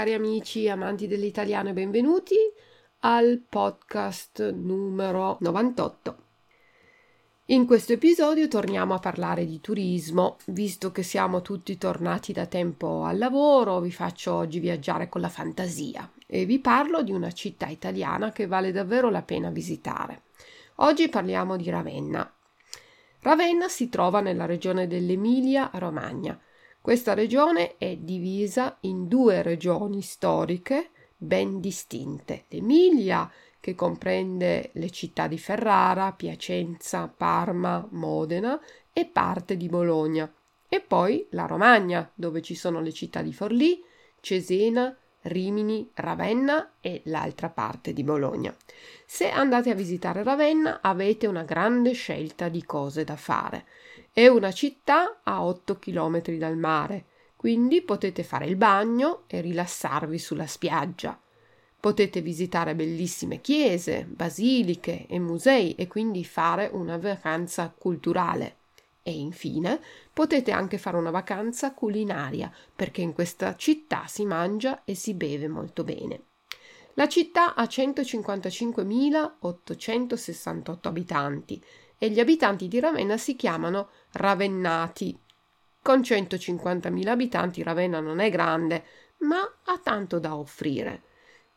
Cari amici amanti dell'italiano e benvenuti al podcast numero 98. In questo episodio torniamo a parlare di turismo, visto che siamo tutti tornati da tempo al lavoro, vi faccio oggi viaggiare con la fantasia e vi parlo di una città italiana che vale davvero la pena visitare. Oggi parliamo di Ravenna. Ravenna si trova nella regione dell'Emilia-Romagna questa regione è divisa in due regioni storiche ben distinte. L'Emilia, che comprende le città di Ferrara, Piacenza, Parma, Modena e parte di Bologna, e poi la Romagna, dove ci sono le città di Forlì, Cesena, Rimini, Ravenna e l'altra parte di Bologna. Se andate a visitare Ravenna avete una grande scelta di cose da fare. È una città a 8 km dal mare, quindi potete fare il bagno e rilassarvi sulla spiaggia. Potete visitare bellissime chiese, basiliche e musei e quindi fare una vacanza culturale. E infine potete anche fare una vacanza culinaria, perché in questa città si mangia e si beve molto bene. La città ha 155.868 abitanti e gli abitanti di Ravenna si chiamano ravennati. Con 150.000 abitanti Ravenna non è grande, ma ha tanto da offrire.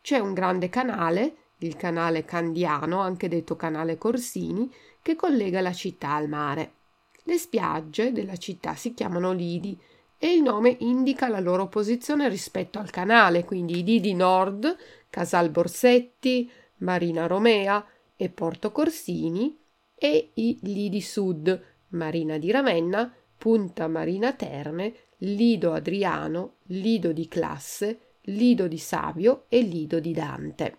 C'è un grande canale, il canale Candiano, anche detto canale Corsini, che collega la città al mare. Le spiagge della città si chiamano lidi e il nome indica la loro posizione rispetto al canale, quindi i lidi nord, Casal Borsetti, Marina Romea e Porto Corsini e i lidi sud, Marina di Ravenna, Punta Marina Terme, Lido Adriano, Lido di Classe, Lido di Savio e Lido di Dante.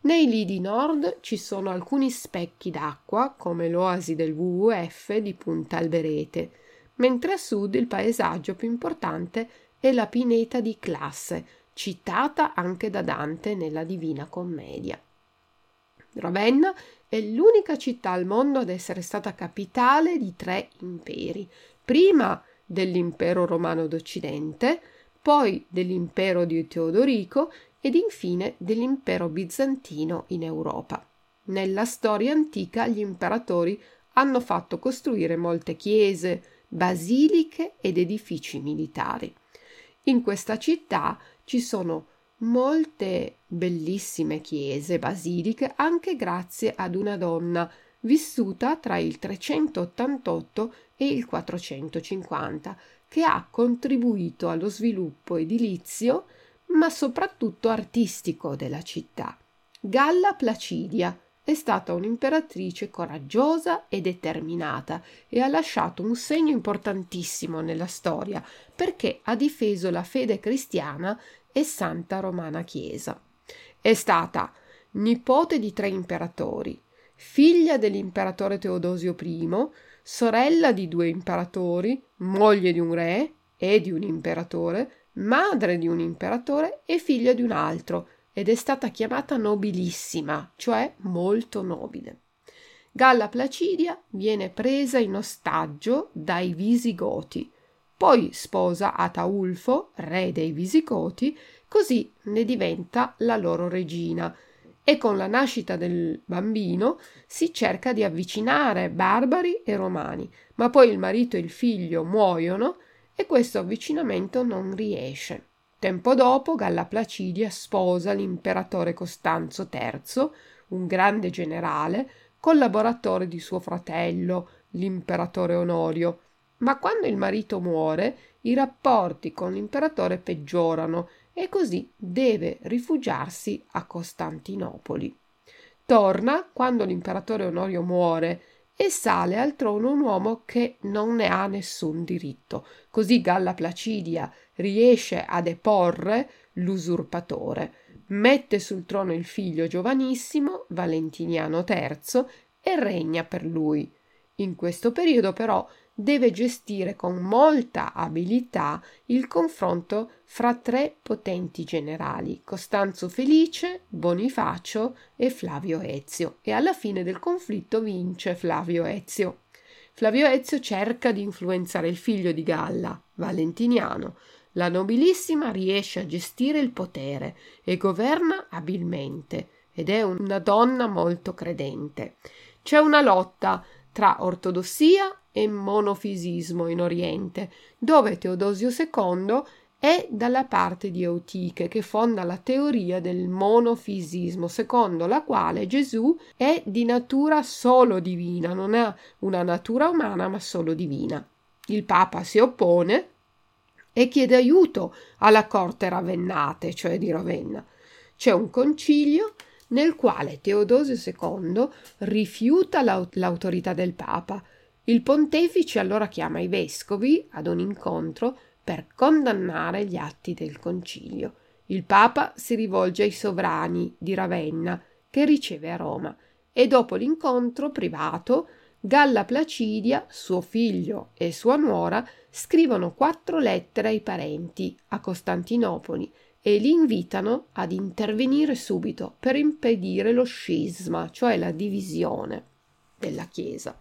Nei lidi nord ci sono alcuni specchi d'acqua, come l'oasi del WWF di Punta Alberete, mentre a sud il paesaggio più importante è la pineta di Classe, citata anche da Dante nella Divina Commedia. Ravenna è l'unica città al mondo ad essere stata capitale di tre imperi, prima dell'impero romano d'Occidente, poi dell'impero di Teodorico ed infine dell'impero bizantino in Europa. Nella storia antica gli imperatori hanno fatto costruire molte chiese, basiliche ed edifici militari. In questa città ci sono molte bellissime chiese basiliche anche grazie ad una donna vissuta tra il 388 e il 450, che ha contribuito allo sviluppo edilizio, ma soprattutto artistico della città. Galla Placidia è stata un'imperatrice coraggiosa e determinata e ha lasciato un segno importantissimo nella storia perché ha difeso la fede cristiana e Santa Romana Chiesa. È stata nipote di tre imperatori, figlia dell'imperatore Teodosio I, sorella di due imperatori, moglie di un re e di un imperatore, madre di un imperatore e figlia di un altro, ed è stata chiamata nobilissima, cioè molto nobile. Galla Placidia viene presa in ostaggio dai Visigoti, poi sposa Ataulfo, re dei Visigoti, così ne diventa la loro regina e con la nascita del bambino si cerca di avvicinare barbari e romani, ma poi il marito e il figlio muoiono e questo avvicinamento non riesce. Tempo dopo Galla Placidia sposa l'imperatore Costanzo III, un grande generale, collaboratore di suo fratello, l'imperatore Onorio, ma quando il marito muore i rapporti con l'imperatore peggiorano e così deve rifugiarsi a Costantinopoli. Torna quando l'imperatore Onorio muore e sale al trono un uomo che non ne ha nessun diritto. Così Galla Placidia riesce a deporre l'usurpatore, mette sul trono il figlio giovanissimo, Valentiniano III, e regna per lui. In questo periodo però deve gestire con molta abilità il confronto fra tre potenti generali, Costanzo Felice, Bonifacio e Flavio Ezio, e alla fine del conflitto vince Flavio Ezio. Flavio Ezio cerca di influenzare il figlio di Galla, Valentiniano. La nobilissima riesce a gestire il potere e governa abilmente ed è una donna molto credente. C'è una lotta tra ortodossia e monofisismo in Oriente, dove Teodosio II è dalla parte di Eutiche, che fonda la teoria del monofisismo, secondo la quale Gesù è di natura solo divina, non ha una natura umana ma solo divina. Il Papa si oppone e chiede aiuto alla corte ravennate, cioè di Ravenna. C'è un concilio nel quale Teodosio II rifiuta l'aut- l'autorità del Papa. Il pontefice allora chiama i vescovi ad un incontro per condannare gli atti del concilio. Il Papa si rivolge ai sovrani di Ravenna, che riceve a Roma, e dopo l'incontro privato Galla Placidia, suo figlio e sua nuora scrivono quattro lettere ai parenti a Costantinopoli e li invitano ad intervenire subito per impedire lo scisma, cioè la divisione della Chiesa.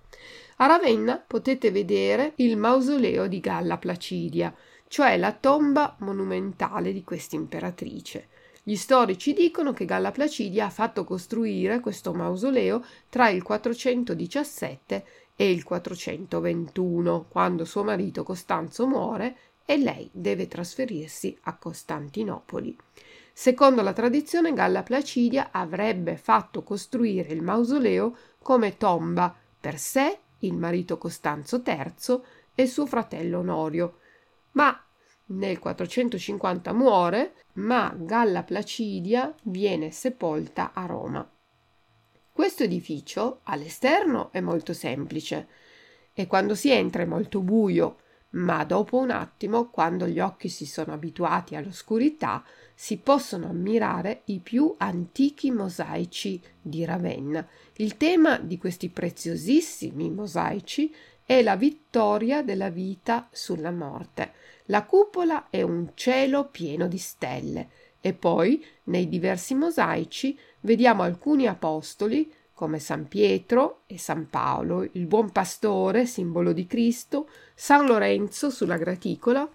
A Ravenna potete vedere il mausoleo di Galla Placidia, cioè la tomba monumentale di questa imperatrice. Gli storici dicono che Galla Placidia ha fatto costruire questo mausoleo tra il 417 e il 421, quando suo marito Costanzo muore e lei deve trasferirsi a Costantinopoli. Secondo la tradizione, Galla Placidia avrebbe fatto costruire il mausoleo come tomba per sé, il marito Costanzo III e suo fratello Onorio, ma nel 450 muore, ma Galla Placidia viene sepolta a Roma. Questo edificio all'esterno è molto semplice e quando si entra è molto buio ma dopo un attimo, quando gli occhi si sono abituati all'oscurità, si possono ammirare i più antichi mosaici di Ravenna. Il tema di questi preziosissimi mosaici è la vittoria della vita sulla morte. La cupola è un cielo pieno di stelle e poi nei diversi mosaici vediamo alcuni apostoli come San Pietro e San Paolo, il buon pastore, simbolo di Cristo, San Lorenzo sulla graticola,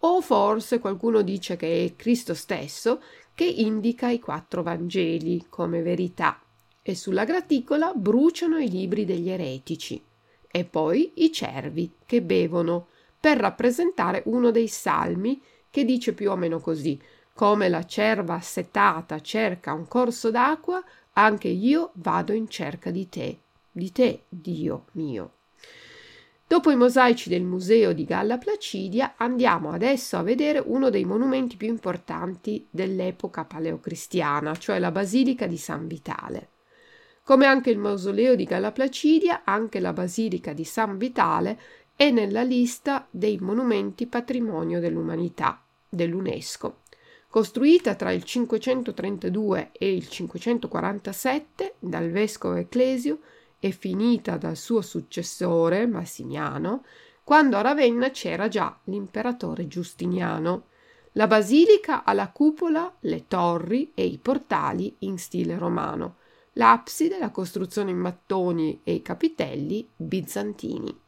o forse qualcuno dice che è Cristo stesso che indica i quattro Vangeli come verità, e sulla graticola bruciano i libri degli eretici, e poi i cervi che bevono, per rappresentare uno dei salmi che dice più o meno così come la cerva assetata cerca un corso d'acqua, anche io vado in cerca di te, di te, Dio mio. Dopo i mosaici del museo di Galla Placidia andiamo adesso a vedere uno dei monumenti più importanti dell'epoca paleocristiana, cioè la Basilica di San Vitale. Come anche il mausoleo di Galla Placidia, anche la Basilica di San Vitale è nella lista dei monumenti patrimonio dell'umanità dell'UNESCO. Costruita tra il 532 e il 547 dal vescovo Ecclesio, e finita dal suo successore Massimiano, quando a Ravenna c'era già l'imperatore Giustiniano. La basilica ha la cupola, le torri e i portali in stile romano, l'abside, la costruzione in mattoni e i capitelli bizantini.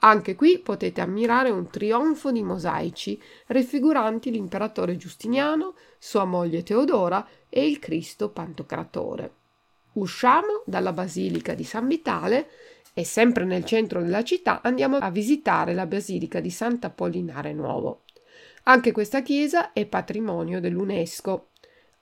Anche qui potete ammirare un trionfo di mosaici raffiguranti l'imperatore Giustiniano, sua moglie Teodora e il Cristo Pantocratore. Usciamo dalla Basilica di San Vitale e sempre nel centro della città andiamo a visitare la Basilica di Sant'Apollinare Nuovo. Anche questa chiesa è patrimonio dell'UNESCO.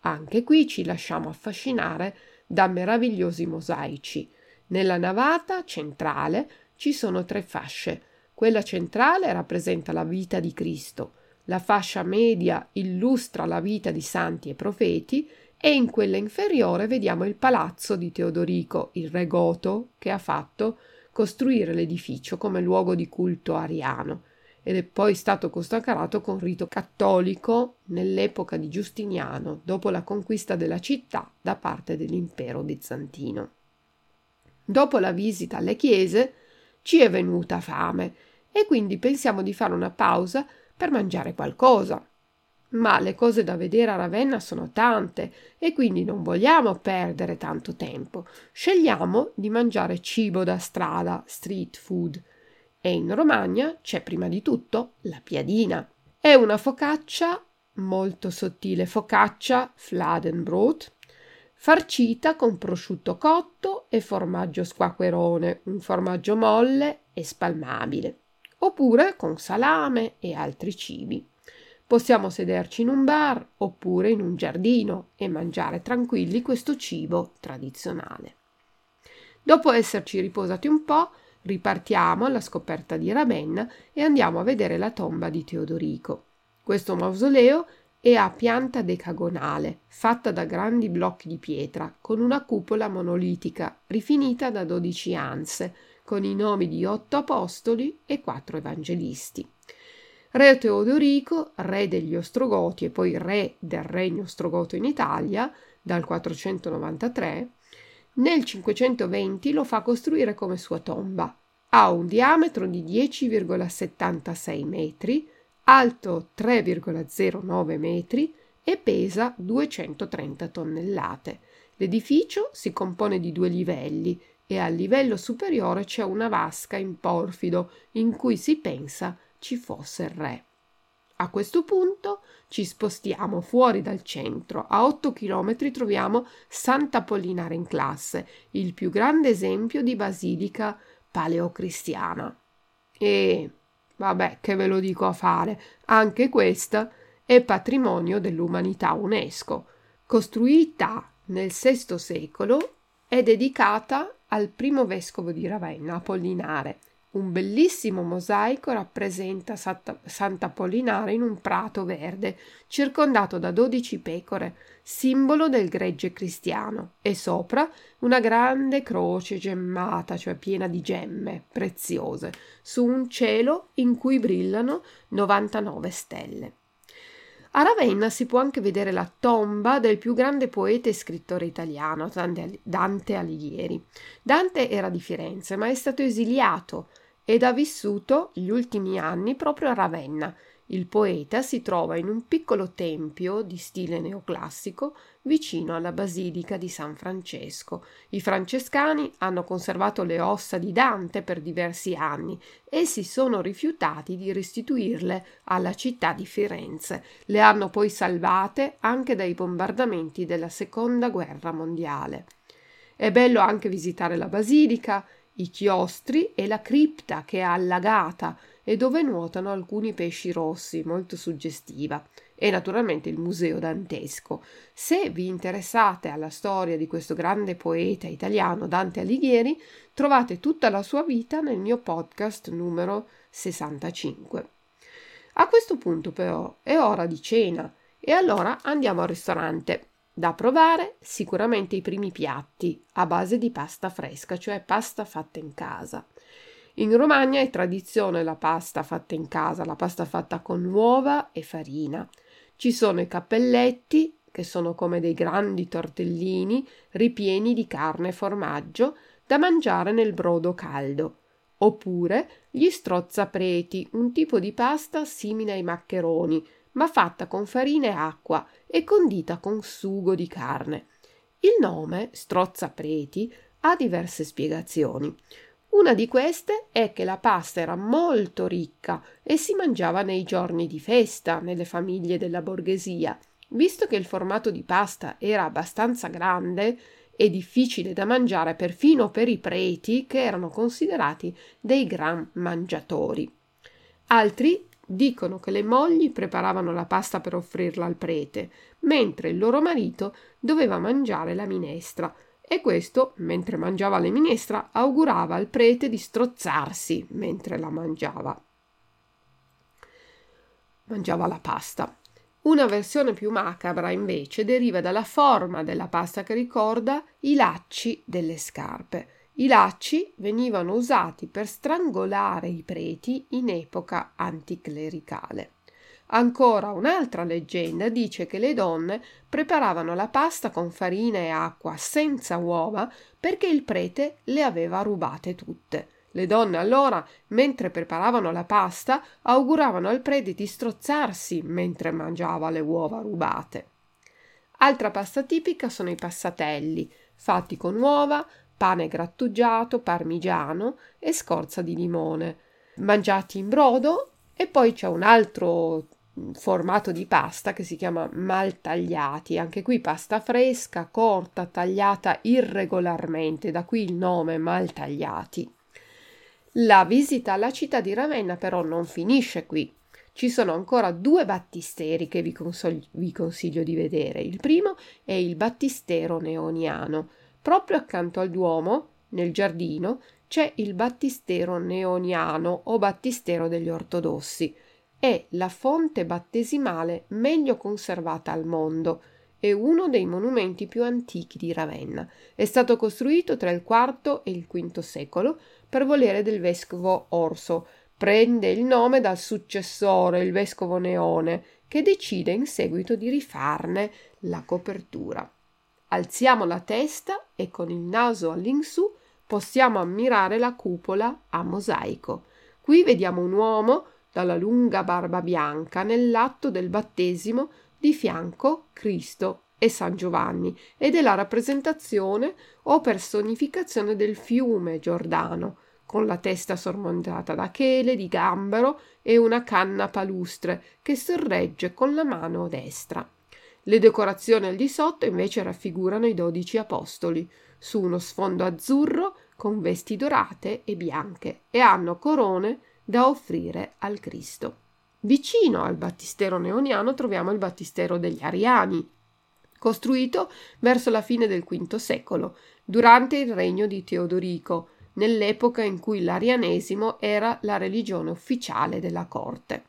Anche qui ci lasciamo affascinare da meravigliosi mosaici. Nella navata centrale ci sono tre fasce. Quella centrale rappresenta la vita di Cristo, la fascia media illustra la vita di santi e profeti e in quella inferiore vediamo il palazzo di Teodorico, il re goto che ha fatto costruire l'edificio come luogo di culto ariano ed è poi stato consacrato con rito cattolico nell'epoca di Giustiniano, dopo la conquista della città da parte dell'impero bizantino. Dopo la visita alle chiese ci è venuta fame e quindi pensiamo di fare una pausa per mangiare qualcosa ma le cose da vedere a Ravenna sono tante e quindi non vogliamo perdere tanto tempo. Scegliamo di mangiare cibo da strada, street food. E in Romagna c'è prima di tutto la piadina. È una focaccia molto sottile, focaccia Fladenbrot, farcita con prosciutto cotto e formaggio squacquerone, un formaggio molle e spalmabile, oppure con salame e altri cibi. Possiamo sederci in un bar oppure in un giardino e mangiare tranquilli questo cibo tradizionale. Dopo esserci riposati un po', ripartiamo alla scoperta di Ravenna e andiamo a vedere la tomba di Teodorico. Questo mausoleo è a pianta decagonale, fatta da grandi blocchi di pietra, con una cupola monolitica, rifinita da dodici anse, con i nomi di otto apostoli e quattro evangelisti. Re Teodorico, re degli Ostrogoti e poi re del regno ostrogoto in Italia dal 493, nel 520 lo fa costruire come sua tomba. Ha un diametro di 10,76 metri, alto 3,09 metri e pesa 230 tonnellate. L'edificio si compone di due livelli e al livello superiore c'è una vasca in porfido in cui si pensa ci fosse il re. A questo punto ci spostiamo fuori dal centro. A 8 chilometri troviamo Sant'Apollinare in classe, il più grande esempio di basilica paleocristiana. E vabbè, che ve lo dico a fare, anche questa è patrimonio dell'umanità UNESCO. Costruita nel VI secolo, è dedicata al primo vescovo di Ravenna, Apollinare, un bellissimo mosaico rappresenta Sant'Apollinare in un prato verde, circondato da dodici pecore, simbolo del gregge cristiano, e sopra una grande croce gemmata, cioè piena di gemme preziose, su un cielo in cui brillano 99 stelle. A Ravenna si può anche vedere la tomba del più grande poeta e scrittore italiano, Dante Alighieri. Dante era di Firenze, ma è stato esiliato ed ha vissuto gli ultimi anni proprio a Ravenna. Il poeta si trova in un piccolo tempio di stile neoclassico vicino alla basilica di San Francesco. I francescani hanno conservato le ossa di Dante per diversi anni e si sono rifiutati di restituirle alla città di Firenze. Le hanno poi salvate anche dai bombardamenti della seconda guerra mondiale. È bello anche visitare la basilica i chiostri e la cripta che è allagata e dove nuotano alcuni pesci rossi, molto suggestiva, e naturalmente il museo dantesco. Se vi interessate alla storia di questo grande poeta italiano Dante Alighieri, trovate tutta la sua vita nel mio podcast numero 65. A questo punto però è ora di cena e allora andiamo al ristorante. Da provare sicuramente i primi piatti a base di pasta fresca, cioè pasta fatta in casa. In Romagna è tradizione la pasta fatta in casa, la pasta fatta con uova e farina. Ci sono i cappelletti, che sono come dei grandi tortellini ripieni di carne e formaggio da mangiare nel brodo caldo, oppure gli strozzapreti, un tipo di pasta simile ai maccheroni, ma fatta con farina e acqua e condita con sugo di carne. Il nome, strozzapreti, ha diverse spiegazioni. Una di queste è che la pasta era molto ricca e si mangiava nei giorni di festa nelle famiglie della borghesia. Visto che il formato di pasta era abbastanza grande e difficile da mangiare perfino per i preti che erano considerati dei gran mangiatori. Altri dicono che le mogli preparavano la pasta per offrirla al prete, mentre il loro marito doveva mangiare la minestra, e questo, mentre mangiava la minestra, augurava al prete di strozzarsi mentre la mangiava. Mangiava la pasta. Una versione più macabra, invece, deriva dalla forma della pasta che ricorda i lacci delle scarpe. I lacci venivano usati per strangolare i preti in epoca anticlericale. Ancora un'altra leggenda dice che le donne preparavano la pasta con farina e acqua senza uova perché il prete le aveva rubate tutte. Le donne allora, mentre preparavano la pasta, auguravano al prete di strozzarsi mentre mangiava le uova rubate. Altra pasta tipica sono i passatelli, fatti con uova, pane grattugiato, parmigiano e scorza di limone, mangiati in brodo e poi c'è un altro formato di pasta che si chiama maltagliati, anche qui pasta fresca, corta, tagliata irregolarmente, da qui il nome maltagliati. La visita alla città di Ravenna però non finisce qui. Ci sono ancora due battisteri che vi, consol- vi consiglio di vedere. Il primo è il battistero neoniano. Proprio accanto al Duomo, nel giardino, c'è il battistero neoniano o battistero degli ortodossi è la fonte battesimale meglio conservata al mondo e uno dei monumenti più antichi di Ravenna. È stato costruito tra il IV e il V secolo per volere del vescovo Orso. Prende il nome dal successore, il vescovo Neone, che decide in seguito di rifarne la copertura. Alziamo la testa e con il naso all'insù possiamo ammirare la cupola a mosaico. Qui vediamo un uomo dalla lunga barba bianca nell'atto del battesimo di fianco Cristo e San Giovanni ed è la rappresentazione o personificazione del fiume Giordano, con la testa sormontata da chele di gambero e una canna palustre che sorregge con la mano destra. Le decorazioni al di sotto invece raffigurano i dodici apostoli, su uno sfondo azzurro con vesti dorate e bianche, e hanno corone da offrire al Cristo. Vicino al battistero neoniano troviamo il battistero degli Ariani, costruito verso la fine del V secolo, durante il regno di Teodorico, nell'epoca in cui l'arianesimo era la religione ufficiale della corte.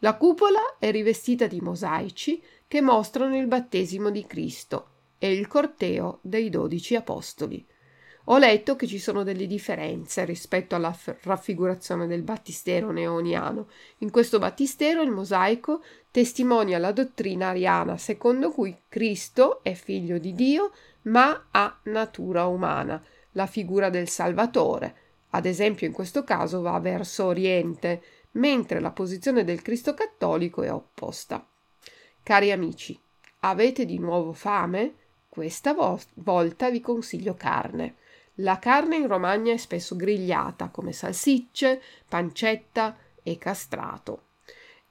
La cupola è rivestita di mosaici che mostrano il battesimo di Cristo e il corteo dei dodici apostoli. Ho letto che ci sono delle differenze rispetto alla f- raffigurazione del battistero neoniano. In questo battistero il mosaico testimonia la dottrina ariana secondo cui Cristo è figlio di Dio ma ha natura umana, la figura del Salvatore. Ad esempio in questo caso va verso oriente, mentre la posizione del Cristo cattolico è opposta. Cari amici, avete di nuovo fame? Questa vo- volta vi consiglio carne. La carne in Romagna è spesso grigliata come salsicce, pancetta e castrato.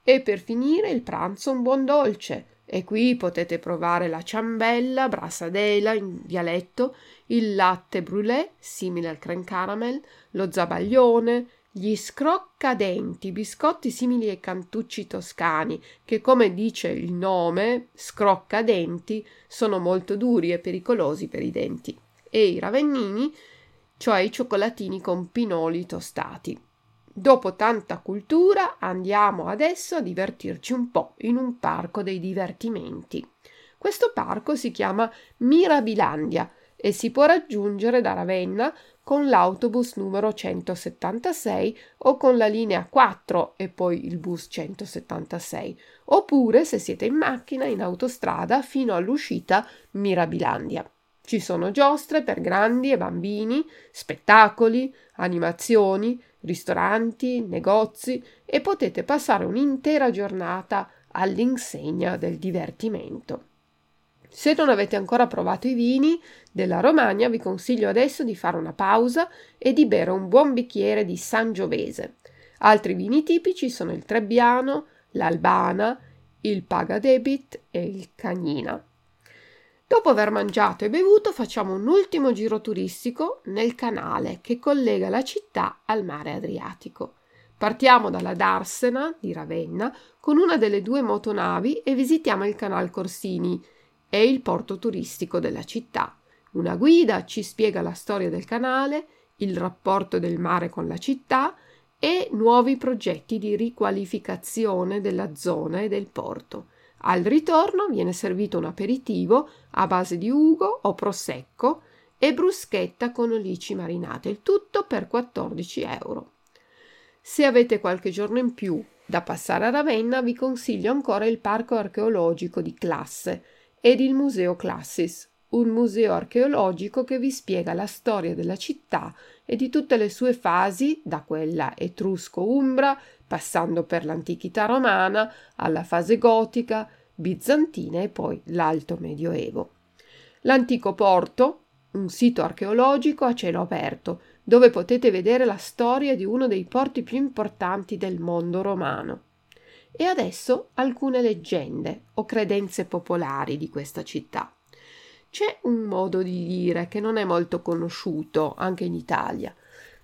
E per finire il pranzo un buon dolce. E qui potete provare la ciambella, brassadela in dialetto, il latte brûlé, simile al creme caramel, lo zabaglione, Gli scroccadenti, biscotti simili ai cantucci toscani, che come dice il nome, scroccadenti, sono molto duri e pericolosi per i denti, e i ravennini, cioè i cioccolatini con pinoli tostati. Dopo tanta cultura andiamo adesso a divertirci un po' in un parco dei divertimenti. Questo parco si chiama Mirabilandia e si può raggiungere da Ravenna con l'autobus numero 176 o con la linea 4 e poi il bus 176, oppure se siete in macchina in autostrada fino all'uscita Mirabilandia. Ci sono giostre per grandi e bambini, spettacoli, animazioni, ristoranti, negozi e potete passare un'intera giornata all'insegna del divertimento. Se non avete ancora provato i vini della Romagna, vi consiglio adesso di fare una pausa e di bere un buon bicchiere di Sangiovese. Altri vini tipici sono il Trebbiano, l'Albana, il Pagadebit e il Cagnina. Dopo aver mangiato e bevuto facciamo un ultimo giro turistico nel canale che collega la città al mare Adriatico. Partiamo dalla Darsena di Ravenna con una delle due motonavi e visitiamo il canal Corsini, e il porto turistico della città. Una guida ci spiega la storia del canale, il rapporto del mare con la città e nuovi progetti di riqualificazione della zona e del porto. Al ritorno viene servito un aperitivo a base di ugo o prosecco e bruschetta con olici marinate, il tutto per 14 euro. Se avete qualche giorno in più da passare a Ravenna, vi consiglio ancora il parco archeologico di classe, ed il Museo Classis, un museo archeologico che vi spiega la storia della città e di tutte le sue fasi, da quella etrusco-umbra, passando per l'antichità romana, alla fase gotica, bizantina e poi l'alto medioevo. L'antico porto, un sito archeologico a cielo aperto, dove potete vedere la storia di uno dei porti più importanti del mondo romano. E adesso alcune leggende o credenze popolari di questa città. C'è un modo di dire che non è molto conosciuto anche in Italia.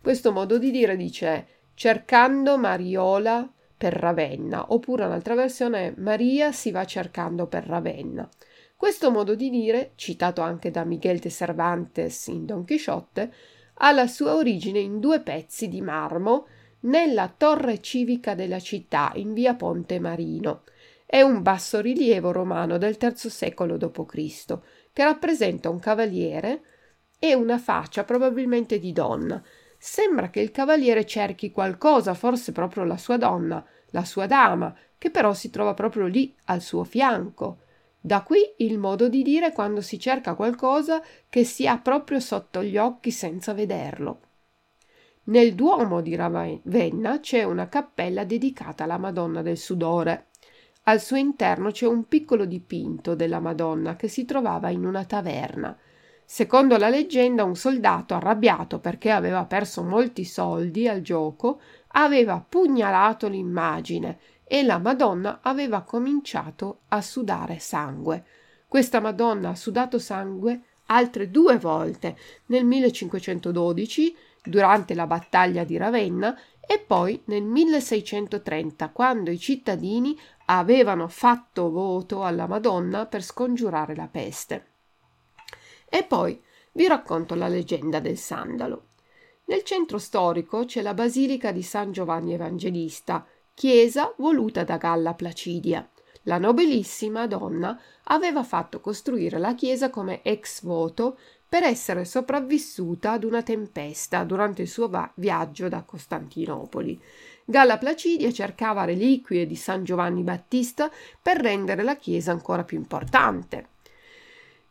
Questo modo di dire dice cercando Mariola per Ravenna, oppure un'altra versione è Maria si va cercando per Ravenna. Questo modo di dire, citato anche da Miguel de Cervantes in Don Chisciotte, ha la sua origine in due pezzi di marmo nella torre civica della città in via Ponte Marino. È un bassorilievo romano del III secolo d.C. che rappresenta un cavaliere e una faccia probabilmente di donna. Sembra che il cavaliere cerchi qualcosa, forse proprio la sua donna, la sua dama, che però si trova proprio lì al suo fianco. Da qui il modo di dire quando si cerca qualcosa che si ha proprio sotto gli occhi senza vederlo. Nel Duomo di Ravenna c'è una cappella dedicata alla Madonna del Sudore. Al suo interno c'è un piccolo dipinto della Madonna che si trovava in una taverna. Secondo la leggenda, un soldato arrabbiato perché aveva perso molti soldi al gioco aveva pugnalato l'immagine e la Madonna aveva cominciato a sudare sangue. Questa Madonna ha sudato sangue altre due volte nel 1512 durante la battaglia di Ravenna e poi nel 1630, quando i cittadini avevano fatto voto alla Madonna per scongiurare la peste. E poi vi racconto la leggenda del sandalo. Nel centro storico c'è la basilica di San Giovanni Evangelista, chiesa voluta da Galla Placidia. La nobilissima donna aveva fatto costruire la chiesa come ex voto per essere sopravvissuta ad una tempesta durante il suo va- viaggio da Costantinopoli. Galla Placidia cercava reliquie di San Giovanni Battista per rendere la chiesa ancora più importante.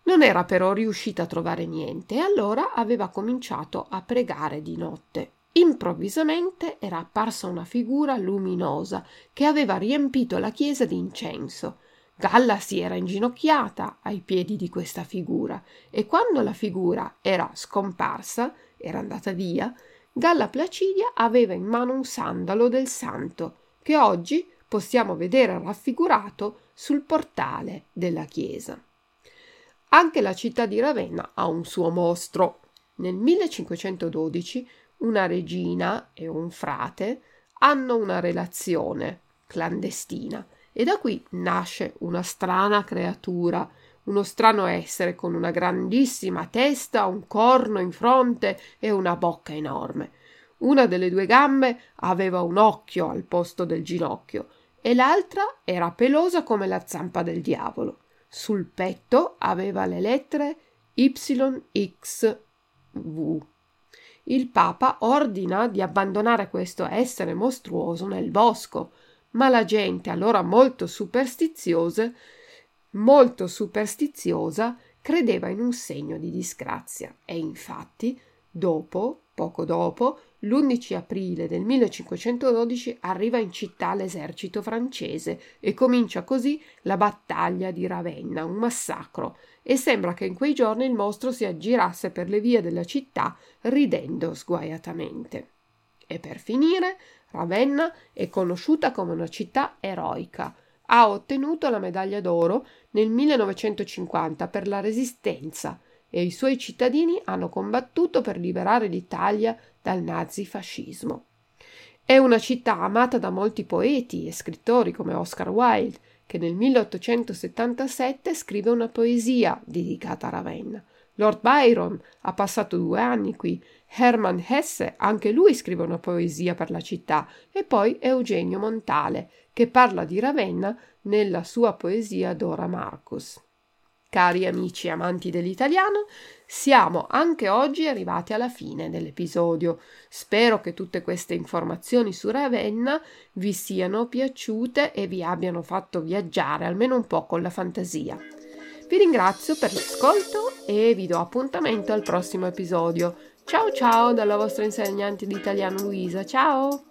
Non era però riuscita a trovare niente e allora aveva cominciato a pregare di notte. Improvvisamente era apparsa una figura luminosa che aveva riempito la chiesa di incenso. Galla si era inginocchiata ai piedi di questa figura e quando la figura era scomparsa, era andata via, Galla Placidia aveva in mano un sandalo del santo che oggi possiamo vedere raffigurato sul portale della chiesa. Anche la città di Ravenna ha un suo mostro. Nel 1512 una regina e un frate hanno una relazione clandestina e da qui nasce una strana creatura, uno strano essere con una grandissima testa, un corno in fronte e una bocca enorme. Una delle due gambe aveva un occhio al posto del ginocchio e l'altra era pelosa come la zampa del diavolo. Sul petto aveva le lettere YXV. Il Papa ordina di abbandonare questo essere mostruoso nel bosco, ma la gente, allora molto superstiziosa, molto superstiziosa, credeva in un segno di disgrazia e infatti, dopo, poco dopo, l'11 aprile del 1512 arriva in città l'esercito francese e comincia così la battaglia di Ravenna, un massacro, e sembra che in quei giorni il mostro si aggirasse per le vie della città ridendo sguaiatamente. E per finire, Ravenna è conosciuta come una città eroica. Ha ottenuto la medaglia d'oro nel 1950 per la resistenza e i suoi cittadini hanno combattuto per liberare l'Italia dal nazifascismo. È una città amata da molti poeti e scrittori come Oscar Wilde, che nel 1877 scrive una poesia dedicata a Ravenna. Lord Byron ha passato due anni qui, Hermann Hesse, anche lui scrive una poesia per la città, e poi Eugenio Montale, che parla di Ravenna nella sua poesia Dora Marcus. Cari amici amanti dell'italiano, siamo anche oggi arrivati alla fine dell'episodio. Spero che tutte queste informazioni su Ravenna vi siano piaciute e vi abbiano fatto viaggiare almeno un po' con la fantasia. Vi ringrazio per l'ascolto e vi do appuntamento al prossimo episodio. Ciao ciao dalla vostra insegnante di italiano Luisa. Ciao!